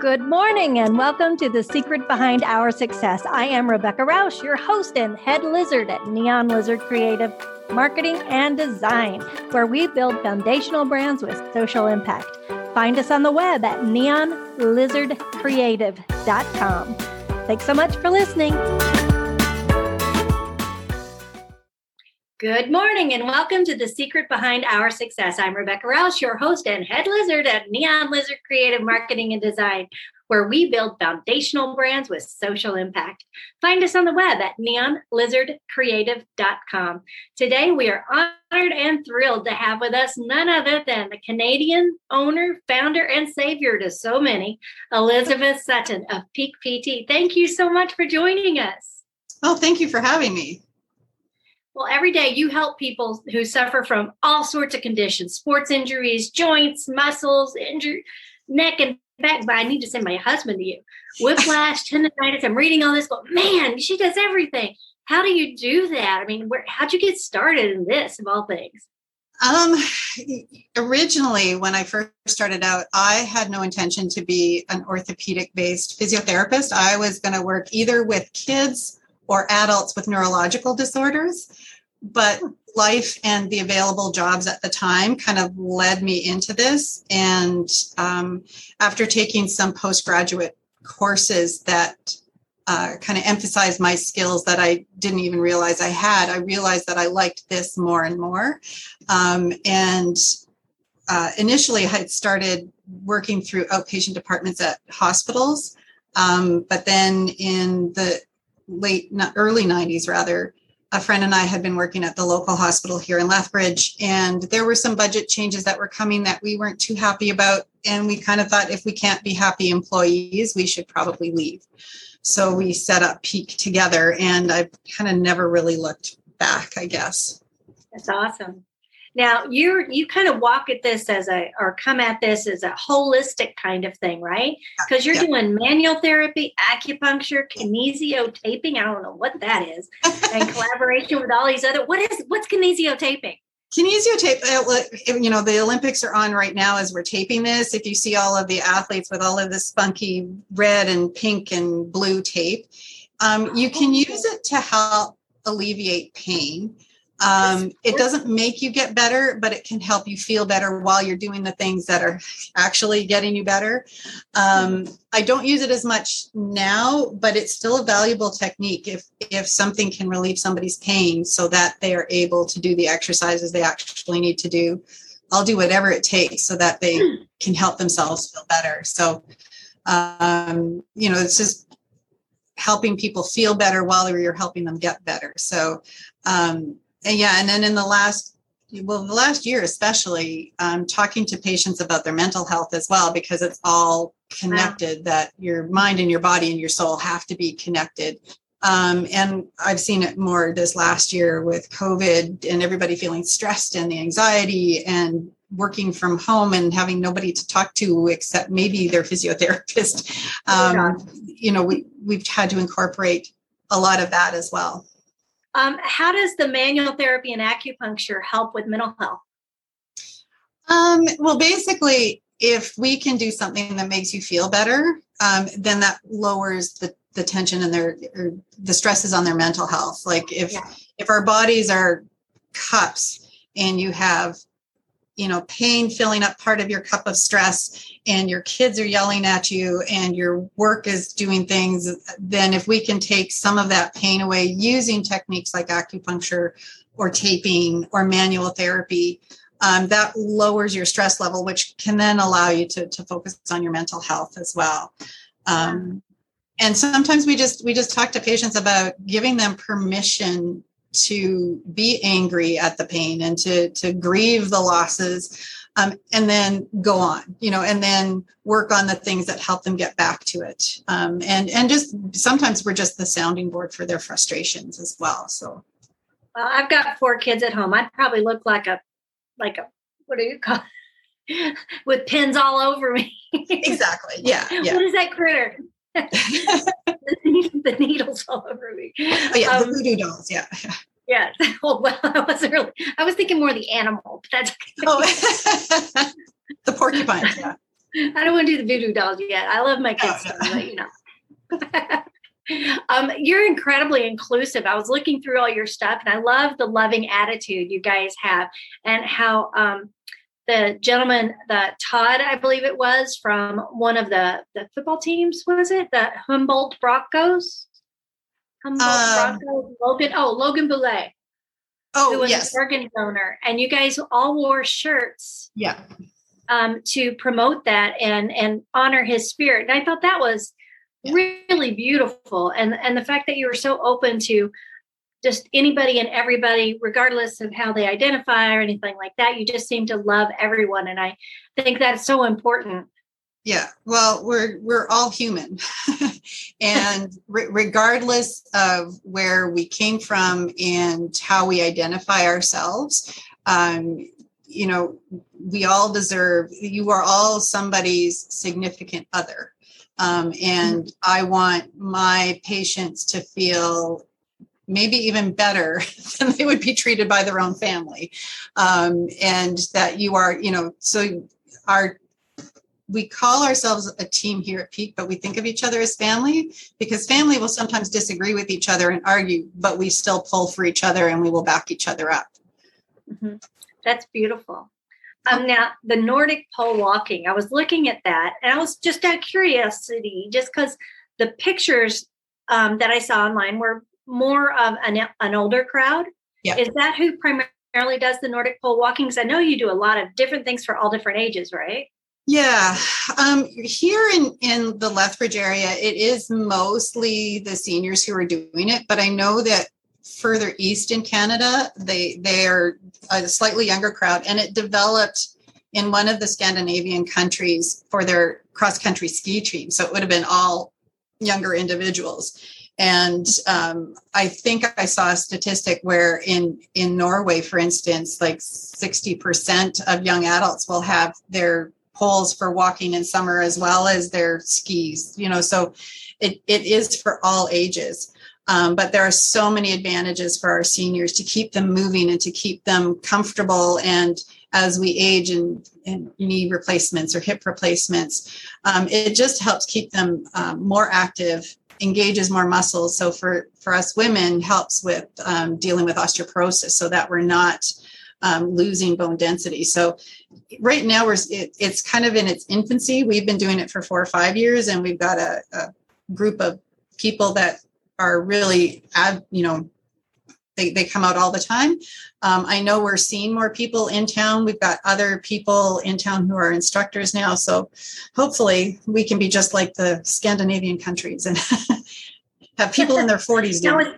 Good morning and welcome to The Secret Behind Our Success. I am Rebecca Rausch, your host and head lizard at Neon Lizard Creative Marketing and Design, where we build foundational brands with social impact. Find us on the web at neonlizardcreative.com. Thanks so much for listening. Good morning and welcome to The Secret Behind Our Success. I'm Rebecca Rausch, your host and head lizard at Neon Lizard Creative Marketing and Design, where we build foundational brands with social impact. Find us on the web at neonlizardcreative.com. Today, we are honored and thrilled to have with us none other than the Canadian owner, founder, and savior to so many, Elizabeth Sutton of Peak PT. Thank you so much for joining us. Oh, thank you for having me. Well, every day you help people who suffer from all sorts of conditions, sports injuries, joints, muscles, injury, neck and back. But I need to send my husband to you. Whiplash, tendonitis. I'm reading all this. But man, she does everything. How do you do that? I mean, where how'd you get started in this of all things? Um, originally, when I first started out, I had no intention to be an orthopedic based physiotherapist. I was going to work either with kids or adults with neurological disorders. But life and the available jobs at the time kind of led me into this. And um, after taking some postgraduate courses that uh, kind of emphasized my skills that I didn't even realize I had, I realized that I liked this more and more. Um, and uh, initially, I had started working through outpatient departments at hospitals. Um, but then in the late, early 90s rather, a friend and I had been working at the local hospital here in Lethbridge, and there were some budget changes that were coming that we weren't too happy about. And we kind of thought if we can't be happy employees, we should probably leave. So we set up Peak together, and I've kind of never really looked back, I guess. That's awesome. Now you're you kind of walk at this as a or come at this as a holistic kind of thing, right? Because you're doing manual therapy, acupuncture, kinesio taping. I don't know what that is, and collaboration with all these other. What is what's kinesio taping? Kinesio tape, you know, the Olympics are on right now as we're taping this. If you see all of the athletes with all of this funky red and pink and blue tape, um, you can oh. use it to help alleviate pain. Um, it doesn't make you get better, but it can help you feel better while you're doing the things that are actually getting you better. Um, I don't use it as much now, but it's still a valuable technique if if something can relieve somebody's pain so that they are able to do the exercises they actually need to do. I'll do whatever it takes so that they can help themselves feel better. So, um, you know, it's just helping people feel better while you're helping them get better. So, um, and yeah, and then in the last well, the last year especially, um, talking to patients about their mental health as well, because it's all connected. Wow. That your mind and your body and your soul have to be connected. Um, and I've seen it more this last year with COVID and everybody feeling stressed and the anxiety and working from home and having nobody to talk to except maybe their physiotherapist. Oh um, you know, we we've had to incorporate a lot of that as well. Um, how does the manual therapy and acupuncture help with mental health? Um, well, basically, if we can do something that makes you feel better, um, then that lowers the, the tension and their the stresses on their mental health. Like if yeah. if our bodies are cups and you have you know pain filling up part of your cup of stress and your kids are yelling at you and your work is doing things then if we can take some of that pain away using techniques like acupuncture or taping or manual therapy um, that lowers your stress level which can then allow you to, to focus on your mental health as well. Um, and sometimes we just we just talk to patients about giving them permission to be angry at the pain and to to grieve the losses um, and then go on you know and then work on the things that help them get back to it. Um, and and just sometimes we're just the sounding board for their frustrations as well so. Well i've got four kids at home. I'd probably look like a like a what do you call it? with pins all over me. Exactly. Yeah, yeah. what is that critter the needles all over me. Oh yeah, um, the voodoo dolls. Yeah. Yes. Oh well, I wasn't really. I was thinking more the animal, but that's. oh, the porcupine. Yeah. I don't want to do the voodoo dolls yet. I love my kids, oh, yeah. you know. um, you're incredibly inclusive. I was looking through all your stuff, and I love the loving attitude you guys have, and how um, the gentleman, the Todd, I believe it was from one of the the football teams. Was it the Humboldt Broncos? Humboldt um, Broncos. Logan. Oh, Logan Boulet. Oh, who was yes. an organ donor, and you guys all wore shirts. Yeah. Um, to promote that and and honor his spirit, and I thought that was yeah. really beautiful, and and the fact that you were so open to just anybody and everybody, regardless of how they identify or anything like that. You just seem to love everyone, and I think that's so important. Yeah, well, we're we're all human, and re- regardless of where we came from and how we identify ourselves, um, you know, we all deserve. You are all somebody's significant other, um, and mm-hmm. I want my patients to feel maybe even better than they would be treated by their own family. Um, and that you are, you know, so our we call ourselves a team here at Peak, but we think of each other as family because family will sometimes disagree with each other and argue, but we still pull for each other and we will back each other up. Mm-hmm. That's beautiful. Um, now, the Nordic pole walking, I was looking at that and I was just out of curiosity, just because the pictures um, that I saw online were more of an, an older crowd. Is that who primarily does the Nordic pole walking? Because I know you do a lot of different things for all different ages, right? Yeah, um, here in in the Lethbridge area, it is mostly the seniors who are doing it. But I know that further east in Canada, they they are a slightly younger crowd, and it developed in one of the Scandinavian countries for their cross country ski team. So it would have been all younger individuals. And um, I think I saw a statistic where in in Norway, for instance, like sixty percent of young adults will have their poles for walking in summer as well as their skis. You know, so it it is for all ages. Um, but there are so many advantages for our seniors to keep them moving and to keep them comfortable and as we age and, and knee replacements or hip replacements um, it just helps keep them um, more active engages more muscles. So for for us women, helps with um, dealing with osteoporosis, so that we're not um, losing bone density. So right now we're it, it's kind of in its infancy. We've been doing it for four or five years, and we've got a, a group of people that are really, you know, they, they come out all the time. Um, I know we're seeing more people in town. We've got other people in town who are instructors now. So hopefully we can be just like the Scandinavian countries and have people in their 40s now, is,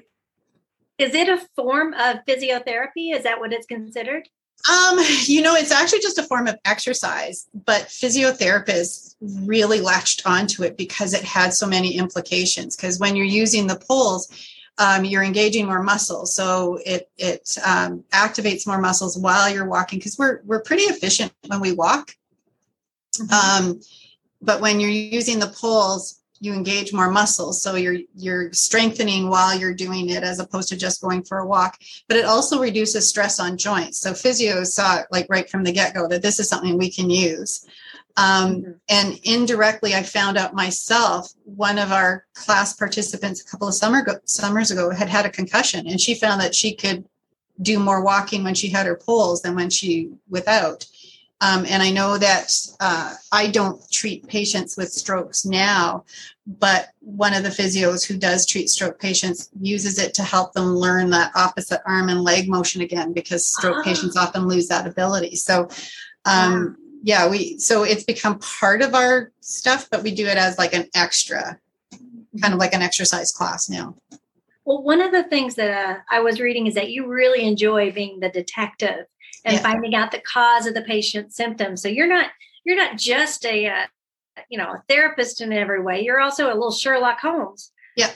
is it a form of physiotherapy? Is that what it's considered? Um, you know, it's actually just a form of exercise, but physiotherapists really latched onto it because it had so many implications. Because when you're using the poles, um, you're engaging more muscles. So it it um, activates more muscles while you're walking because we're we're pretty efficient when we walk. Mm-hmm. Um, but when you're using the poles, you engage more muscles so you're you're strengthening while you're doing it as opposed to just going for a walk but it also reduces stress on joints so physios saw it like right from the get-go that this is something we can use um, mm-hmm. And indirectly, I found out myself. One of our class participants a couple of summer go, summers ago had had a concussion, and she found that she could do more walking when she had her poles than when she without. Um, and I know that uh, I don't treat patients with strokes now, but one of the physios who does treat stroke patients uses it to help them learn that opposite arm and leg motion again because stroke oh. patients often lose that ability. So, um, yeah, we so it's become part of our stuff, but we do it as like an extra, kind of like an exercise class now. Well, one of the things that uh, I was reading is that you really enjoy being the detective and yeah. finding out the cause of the patient's symptoms. So you're not you're not just a uh, you know a therapist in every way. You're also a little Sherlock Holmes. Yeah,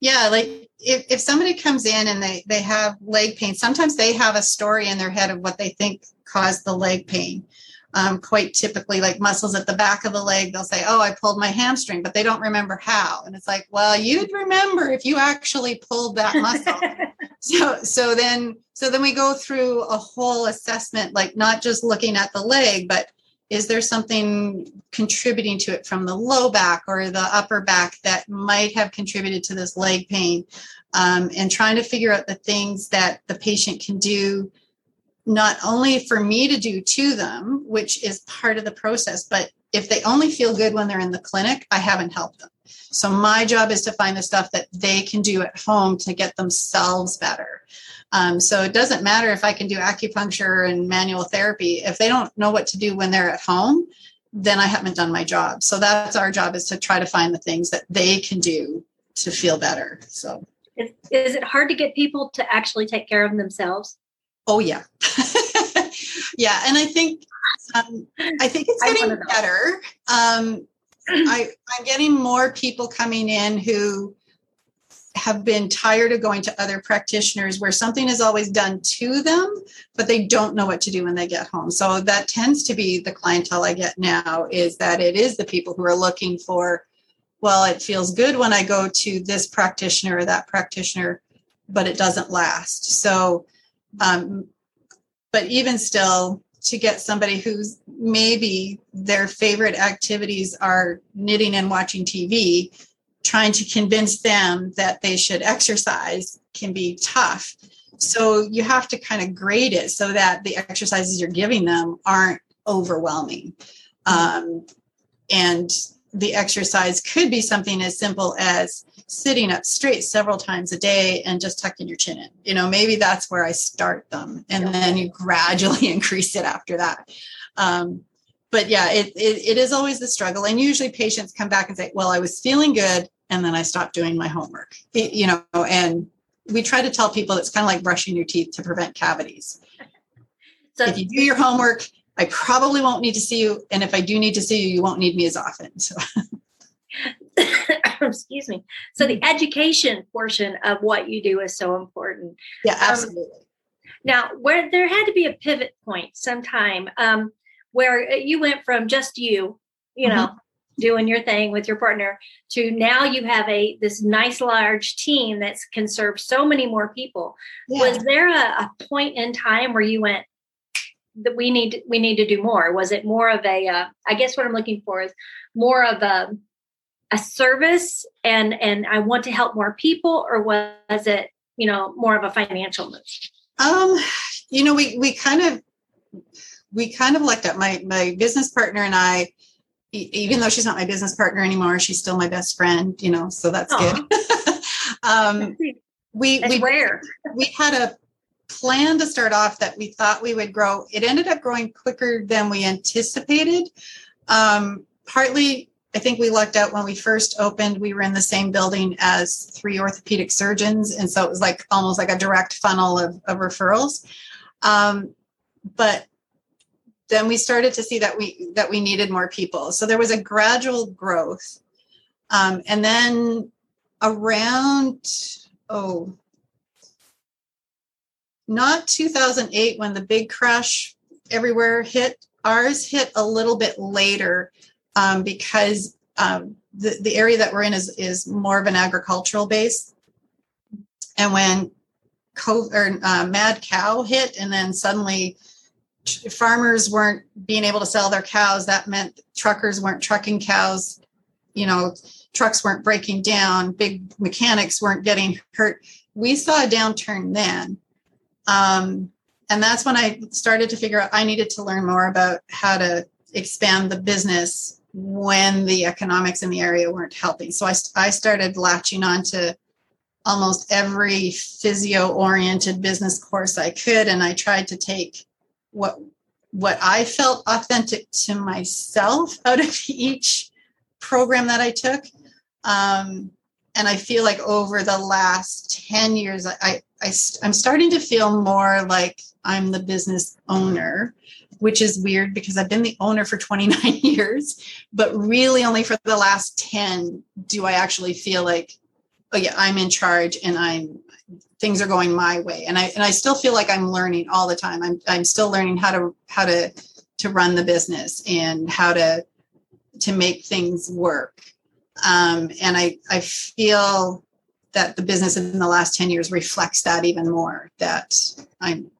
yeah. Like if if somebody comes in and they they have leg pain, sometimes they have a story in their head of what they think caused the leg pain um, quite typically like muscles at the back of the leg they'll say oh i pulled my hamstring but they don't remember how. And it's like well you'd remember if you actually pulled that muscle. So so then so then we go through a whole assessment like not just looking at the leg but is there something contributing to it from the low back or the upper back that might have contributed to this leg pain? Um, and trying to figure out the things that the patient can do not only for me to do to them which is part of the process but if they only feel good when they're in the clinic i haven't helped them so my job is to find the stuff that they can do at home to get themselves better um, so it doesn't matter if I can do acupuncture and manual therapy. If they don't know what to do when they're at home, then I haven't done my job. So that's our job is to try to find the things that they can do to feel better. So is, is it hard to get people to actually take care of themselves? Oh yeah. yeah. And I think, um, I think it's getting better. Um, I, I'm getting more people coming in who have been tired of going to other practitioners where something is always done to them, but they don't know what to do when they get home. So that tends to be the clientele I get now is that it is the people who are looking for, well, it feels good when I go to this practitioner or that practitioner, but it doesn't last. So, um, but even still, to get somebody who's maybe their favorite activities are knitting and watching TV trying to convince them that they should exercise can be tough. So you have to kind of grade it so that the exercises you're giving them aren't overwhelming. Um, and the exercise could be something as simple as sitting up straight several times a day and just tucking your chin in. You know, maybe that's where I start them, and then you gradually increase it after that. Um, but yeah, it, it, it is always the struggle. And usually patients come back and say, well, I was feeling good and then I stopped doing my homework, it, you know, and we try to tell people it's kind of like brushing your teeth to prevent cavities. So if you do your homework, I probably won't need to see you. And if I do need to see you, you won't need me as often. So excuse me. So the education portion of what you do is so important. Yeah, um, absolutely. Um, now, where there had to be a pivot point sometime. Um, where you went from just you, you know, mm-hmm. doing your thing with your partner to now you have a this nice large team that can serve so many more people. Yeah. Was there a, a, point in time where you went that we need we need to do more? Was it more of a? Uh, I guess what I'm looking for is more of a a service and and I want to help more people, or was it you know more of a financial move? Um, you know, we we kind of we kind of looked at my my business partner and I even though she's not my business partner anymore she's still my best friend you know so that's Aww. good um, we that's we rare we had a plan to start off that we thought we would grow it ended up growing quicker than we anticipated um, partly I think we lucked out when we first opened. We were in the same building as three orthopedic surgeons. And so it was like almost like a direct funnel of, of referrals. Um, but then we started to see that we that we needed more people so there was a gradual growth um, and then around oh not 2008 when the big crash everywhere hit. Ours hit a little bit later um, because um, the, the area that we're in is, is more of an agricultural base. And when COVID, or uh, mad cow hit and then suddenly farmers weren't being able to sell their cows that meant truckers weren't trucking cows. You know trucks weren't breaking down. Big mechanics weren't getting hurt. We saw a downturn then um, and that's when i started to figure out i needed to learn more about how to expand the business when the economics in the area weren't helping so i, I started latching on to almost every physio oriented business course i could and i tried to take what what I felt authentic to myself out of each program that I took. Um, and I feel like over the last 10 years, I, I, I, I'm starting to feel more like I'm the business owner, which is weird because I've been the owner for 29 years, but really only for the last 10 do I actually feel like, oh yeah, I'm in charge and I'm things are going my way. And i and i still feel like i'm learning all the time. I'm i'm still learning how to how to to run the business and how to to make things work. Um, and i i feel that the business in the last 10 years reflects that even more that i'm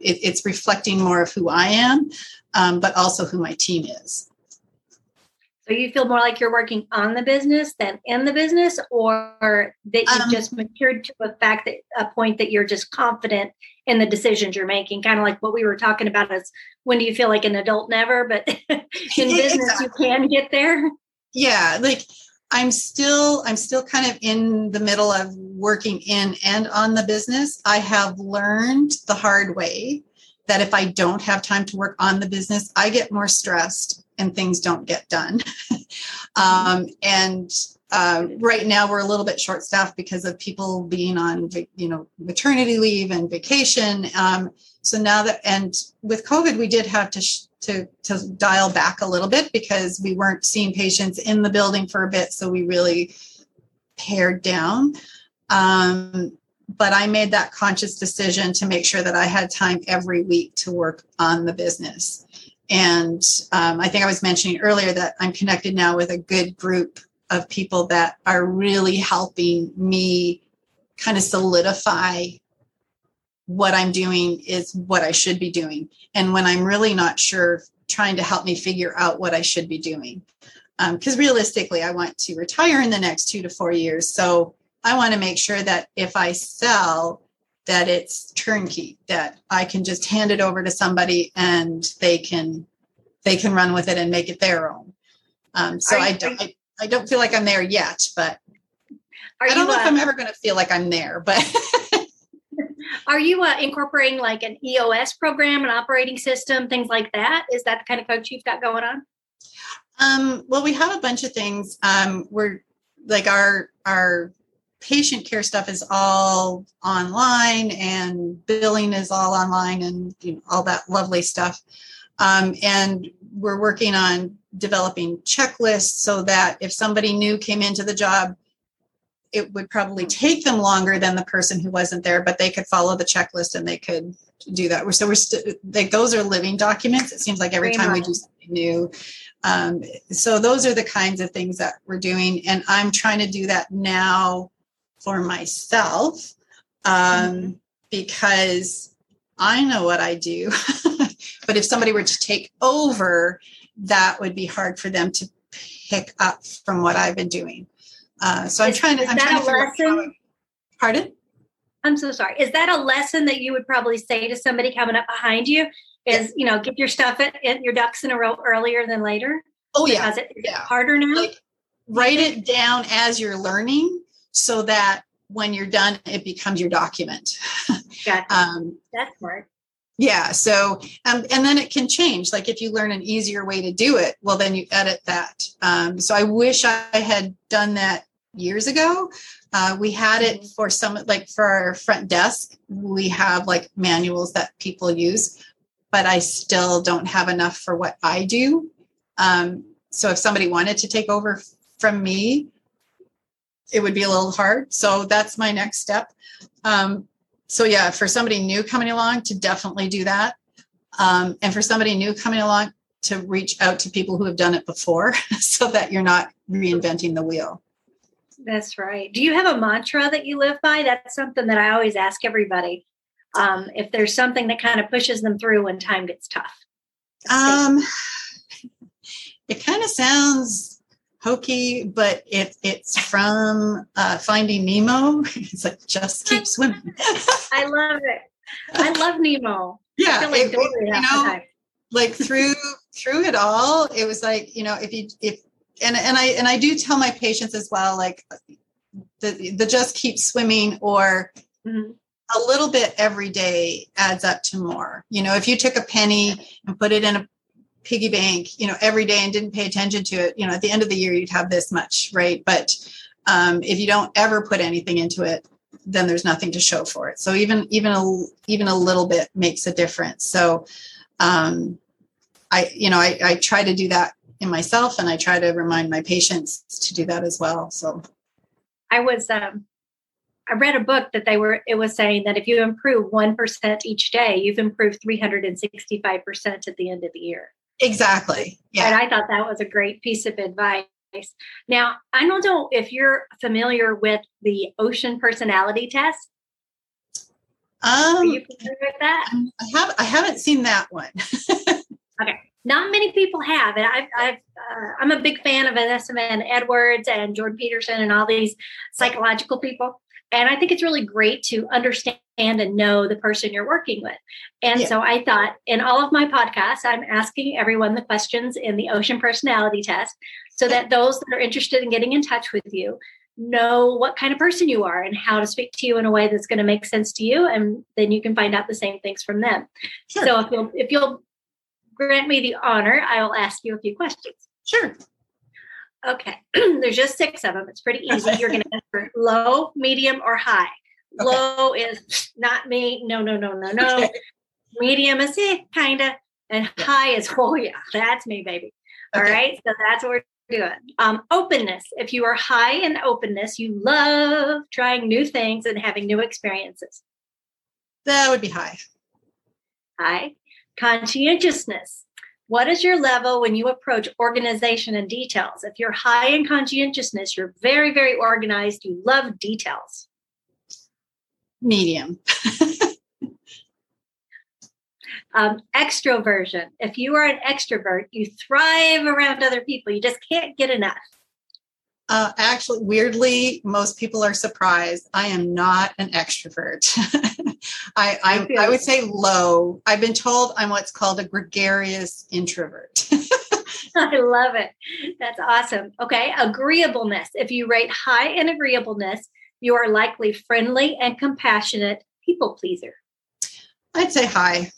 it, it's reflecting more of who I am, um, but also who my team is. So you feel more like you're working on the business than in the business, or that you've um, just matured to a fact that a point that you're just confident in the decisions you're making, kind of like what we were talking about is when do you feel like an adult never, but in business exactly. you can get there. Yeah, like I'm still I'm still kind of in the middle of working in and on the business. I have learned the hard way that if I don't have time to work on the business, I get more stressed and things don't get done. um, and uh, right now we're a little bit short staffed because of people being on you know maternity leave and vacation um, so now that and with covid we did have to sh- to to dial back a little bit because we weren't seeing patients in the building for a bit so we really pared down. Um, but i made that conscious decision to make sure that i had time every week to work on the business. And um, I think I was mentioning earlier that I'm connected now with a good group of people that are really helping me kind of solidify what I'm doing is what I should be doing. And when I'm really not sure, trying to help me figure out what I should be doing. Because um, realistically, I want to retire in the next two to four years. So I want to make sure that if I sell, that it's turnkey that i can just hand it over to somebody and they can they can run with it and make it their own um, so you, I, don't, I, I, don't feel like i'm there yet but i don't know uh, if i'm ever going to feel like i'm there but are you uh, incorporating like an eos program an operating system things like that? Is that the kind of coach you've got going on? Um, well we have a bunch of things. Um, we're like our our patient care stuff is all online and billing is all online and you know, all that lovely stuff. Um, and we're working on developing checklists so that if somebody new came into the job, it would probably take them longer than the person who wasn't there, but they could follow the checklist and they could do that. So we're still like those are living documents. It seems like every time we do something new. Um, so those are the kinds of things that we're doing, and I'm trying to do that now for myself um, mm-hmm. because I know what I do. but if somebody were to take over, that would be hard for them to pick up from what I've been doing. Uh, so I'm trying to. I'm trying to lesson? pardon? I'm so sorry. Is that a lesson that you would probably say to somebody coming up behind you? Is you know get your stuff at, your ducks in a row earlier than later? Oh yeah, because it, yeah. harder now. Like, write it down as you're learning so that when you're done, it becomes your document. Gotcha. um, That's smart. Yeah. So, um, and then it can change. Like if you learn an easier way to do it, well, then you edit that. Um, so I wish I had done that years ago. Uh, we had it mm-hmm. for some, like for our front desk, we have like manuals that people use, but I still don't have enough for what I do. Um, so if somebody wanted to take over from me, it would be a little hard. So that's my next step. Um, so yeah, for somebody new coming along to definitely do that. Um, and for somebody new coming along to reach out to people who have done it before so that you're not reinventing the wheel. That's right. Do you have a mantra that you live by? That's something that I always ask everybody. Um, if there's something that kind of pushes them through when time gets tough. Um, it kind of sounds hokey, but it, it's from uh, Finding Nemo. it's like just keep swimming. I love it. I love Nemo. Yeah, like it, you know, like through through it all, it was like you know if you if and and I and I do tell my patients as well, like the the just keep swimming or. Mm-hmm a little bit every day adds up to more. You know, if you took a penny and put it in a piggy bank, you know, every day and didn't pay attention to it, you know, at the end of the year, you'd have this much, right? But um, if you don't ever put anything into it, then there's nothing to show for it. So even even a even a little bit makes a difference. So um, I you know I, I try to do that in myself, and I try to remind my patients to do that as well. So I was um, I read a book that they were it was saying that if you improve 1% each day, you've improved 365% at the end of the year. Exactly. Yeah. And I thought that was a great piece of advice. Now, I don't know if you're familiar with the ocean personality test. Are Um, you familiar with that? I have I haven't seen that one. Not many people have, and I've, I've uh, I'm a big fan of Vanessa Van Edwards and Jordan Peterson and all these psychological people. And I think it's really great to understand and know the person you're working with. And Yeah. so I thought in all of my podcasts, I'm asking everyone the questions in the Ocean Personality Test so that those that are interested in getting in touch with you know what kind of person you are and how to speak to you in a way that's going to make sense to you. And then you can find out the same things from them. Sure. So if you'll if you'll grant me the honor, I will ask you a few questions. sure. Okay. There's just six of them. It's pretty easy. You're going to answer low, medium, or high. Okay. Low is not me. No, no, no, no, no. Okay. Medium is eh, kind of. And high is, oh, yeah, that's me, baby. All Okay. right. So that's what we're doing. Um, openness. If you are high in openness, you love trying new things and having new experiences. That would be high. High. Conscientiousness. What is your level when you approach organization and details? If you're high in conscientiousness, you're very, very organized. You love details. Medium. Um, extroversion. If you are an extrovert, you thrive around other people. You just can't get enough. Uh, actually, weirdly, most people are surprised. I am not an extrovert. I, I I, I would say low. I've been told I'm what's called a gregarious introvert. I love it. That's awesome. Okay. Agreeableness. If you rate high in agreeableness, you are likely friendly and compassionate people pleaser. I'd say high.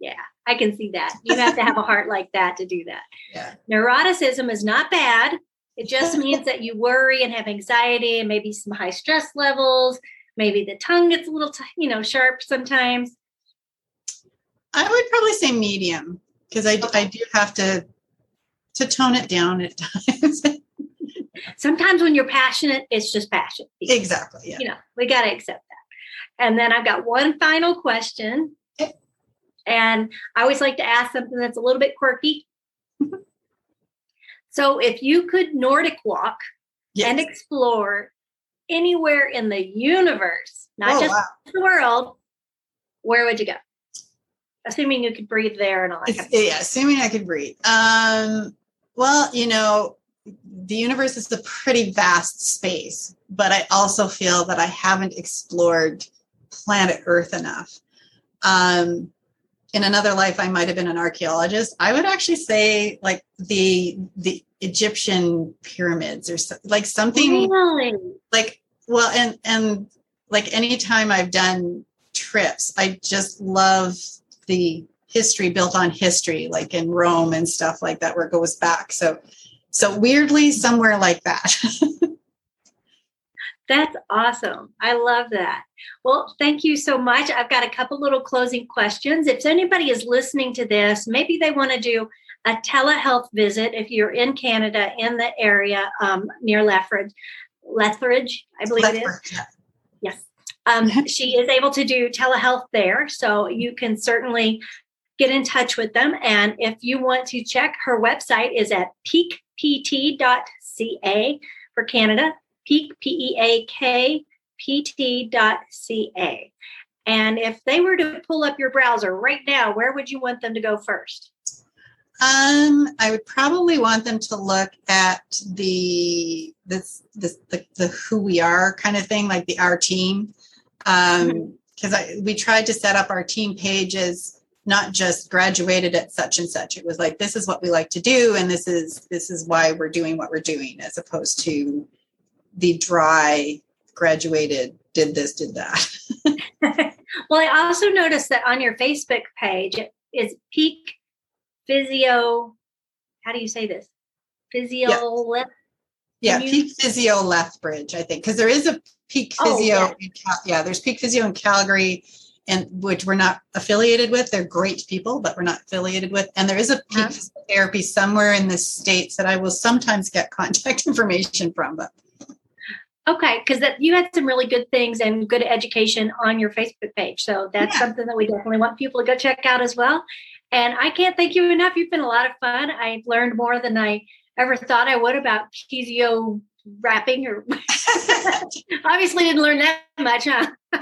Yeah, I can see that. You have to have a heart like that to do that. Yeah. Neuroticism is not bad. It just means that you worry and have anxiety and maybe some high stress levels. Maybe the tongue gets a little, t- you know, sharp sometimes. I would probably say medium because I, Okay. I do have to to tone it down at times. Sometimes when you're passionate, it's just passion. exactly. Yeah. You know, we got to accept that. And then I've got one final question. Okay. And I always like to ask something that's a little bit quirky. so if you could Nordic walk Yes. and explore anywhere in the universe, not Oh, just wow. the world, where would you go? Assuming you could breathe there and all that. Kind of yeah, assuming I could breathe. Um, well, you know, the universe is a pretty vast space, but I also feel that I haven't explored planet Earth enough. Um, in another life, I might have been an archaeologist. I would actually say like the the Egyptian pyramids or so, like something really? like well and and like anytime i've done trips i just love the history built on history like in rome and stuff like that where it goes back so so weirdly somewhere like that That's awesome. I love that. Well, thank you so much. I've got a couple little closing questions. If anybody is listening to this, maybe they want to do a telehealth visit if you're in Canada in the area um, near Lethbridge, Lethbridge, I believe it is. Yes. Um, she is able to do telehealth there. So you can certainly get in touch with them. And if you want to check, her website is at peakpt.ca for Canada, peak, P E A K, pt.ca. And if they were to pull up your browser right now, where would you want them to go first? um i would probably want them to look at the this this the, the who we are kind of thing like the our team um because i we tried to set up our team pages not just graduated at such and such it was like this is what we like to do and this is this is why we're doing what we're doing as opposed to the dry graduated did this did that well, I also noticed that on your Facebook page it is peak physio. How do you say this? Physio. yeah Can you- peak physio lethbridge i think because there is a peak Oh, physio yeah. in Cal- yeah there's peak physio in calgary and which we're not affiliated with they're great people but we're not affiliated with and there is a peak Uh-huh. therapy somewhere in the states that i will sometimes get contact information from but Okay, because that you had some really good things and good education on your Facebook page. So that's Yeah. something that we definitely want people to go check out as well. And I can't thank you enough. You've been a lot of fun. I've learned more than I ever thought I would about physio wrapping or obviously didn't learn that much, huh?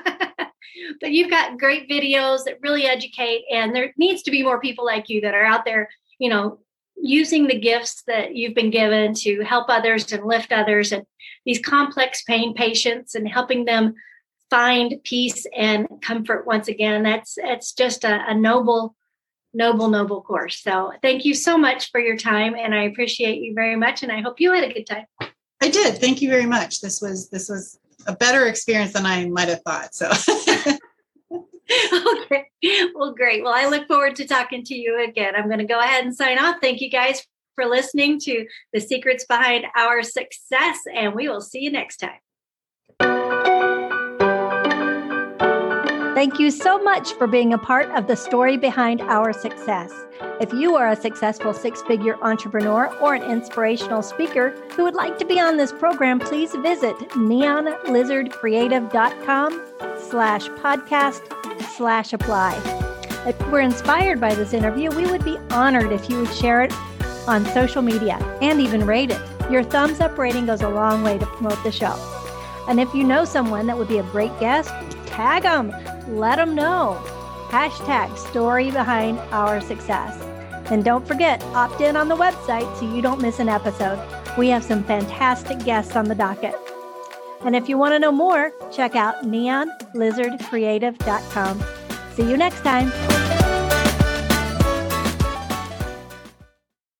but you've got great videos that really educate, and there needs to be more people like you that are out there, you know, using the gifts that you've been given to help others and lift others and these complex pain patients and helping them find peace and comfort once again that's that's just a, a noble noble noble course. So thank you so much for your time and i appreciate you very much and i hope you had a good time. I did. Thank you very much. This was this was a better experience than i might have thought so okay. Well, great. Well, I look forward to talking to you again. I'm going to go ahead and sign off. Thank you guys for listening to the secrets behind our success, and we will see you next time. Thank you so much for being a part of the story behind our success. If you are a successful six figure entrepreneur or an inspirational speaker who would like to be on this program, please visit neonlizardcreative.com slash podcast slash apply. If you were inspired by this interview, we would be honored if you would share it on social media and even rate it. Your thumbs up rating goes a long way to promote the show. And if you know someone that would be a great guest, tag them, let them know. Hashtag story behind our success. And don't forget, opt in on the website so you don't miss an episode. We have some fantastic guests on the docket. And if you want to know more, check out neonlizardcreative.com. See you next time.